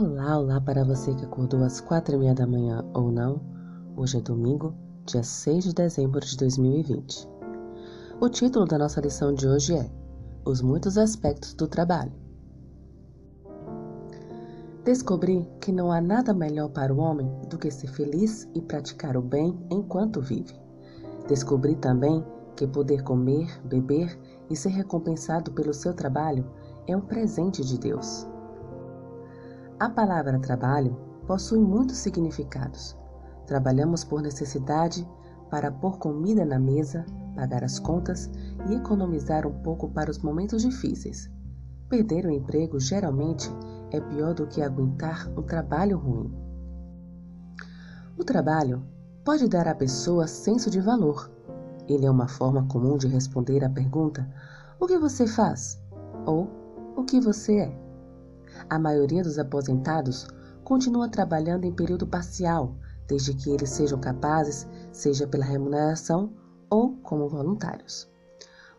Olá, olá para você que acordou às quatro e meia da manhã ou não. Hoje é domingo, dia 6 de dezembro de 2020. O título da nossa lição de hoje é Os muitos aspectos do trabalho. Descobri que não há nada melhor para o homem do que ser feliz e praticar o bem enquanto vive. Descobri também que poder comer, beber e ser recompensado pelo seu trabalho é um presente de Deus. A palavra trabalho possui muitos significados. Trabalhamos por necessidade para pôr comida na mesa, pagar as contas e economizar um pouco para os momentos difíceis. Perder o emprego geralmente é pior do que aguentar um trabalho ruim. O trabalho pode dar à pessoa senso de valor. Ele é uma forma comum de responder à pergunta: O que você faz? ou O que você é? A maioria dos aposentados continua trabalhando em período parcial, desde que eles sejam capazes, seja pela remuneração ou como voluntários.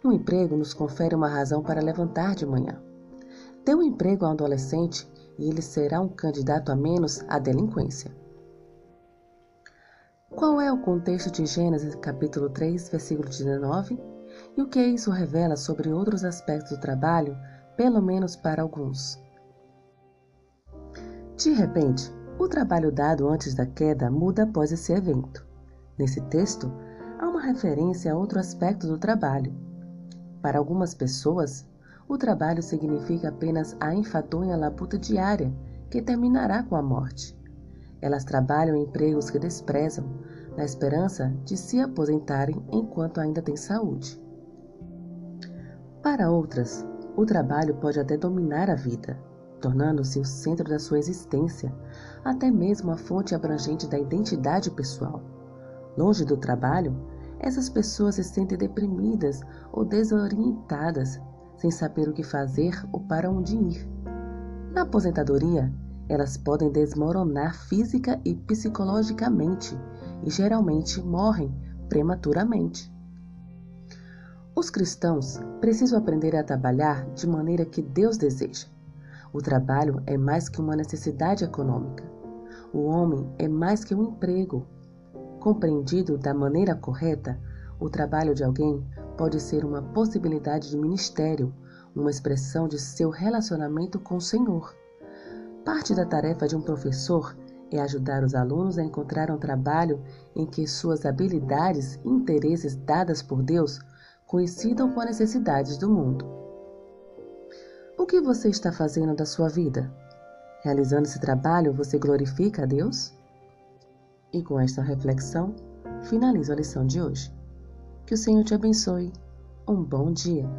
Um emprego nos confere uma razão para levantar de manhã. Dê um emprego a um adolescente e ele será um candidato a menos à delinquência. Qual é o contexto de Gênesis capítulo 3, versículo 19? E o que isso revela sobre outros aspectos do trabalho, pelo menos para alguns? De repente, o trabalho dado antes da queda muda após esse evento. Nesse texto, há uma referência a outro aspecto do trabalho. Para algumas pessoas, o trabalho significa apenas a enfadonha labuta diária que terminará com a morte. Elas trabalham em empregos que desprezam, na esperança de se aposentarem enquanto ainda têm saúde. Para outras, o trabalho pode até dominar a vida, tornando-se o centro da sua existência, até mesmo a fonte abrangente da identidade pessoal. Longe do trabalho, essas pessoas se sentem deprimidas ou desorientadas, sem saber o que fazer ou para onde ir. Na aposentadoria, elas podem desmoronar física e psicologicamente e geralmente morrem prematuramente. Os cristãos precisam aprender a trabalhar de maneira que Deus deseja. O trabalho é mais que uma necessidade econômica. O homem é mais que um emprego. Compreendido da maneira correta, o trabalho de alguém pode ser uma possibilidade de ministério, uma expressão de seu relacionamento com o Senhor. Parte da tarefa de um professor é ajudar os alunos a encontrar um trabalho em que suas habilidades e interesses dadas por Deus coincidam com as necessidades do mundo. O que você está fazendo da sua vida? Realizando esse trabalho, você glorifica a Deus? E com esta reflexão, finalizo a lição de hoje. Que o Senhor te abençoe. Um bom dia.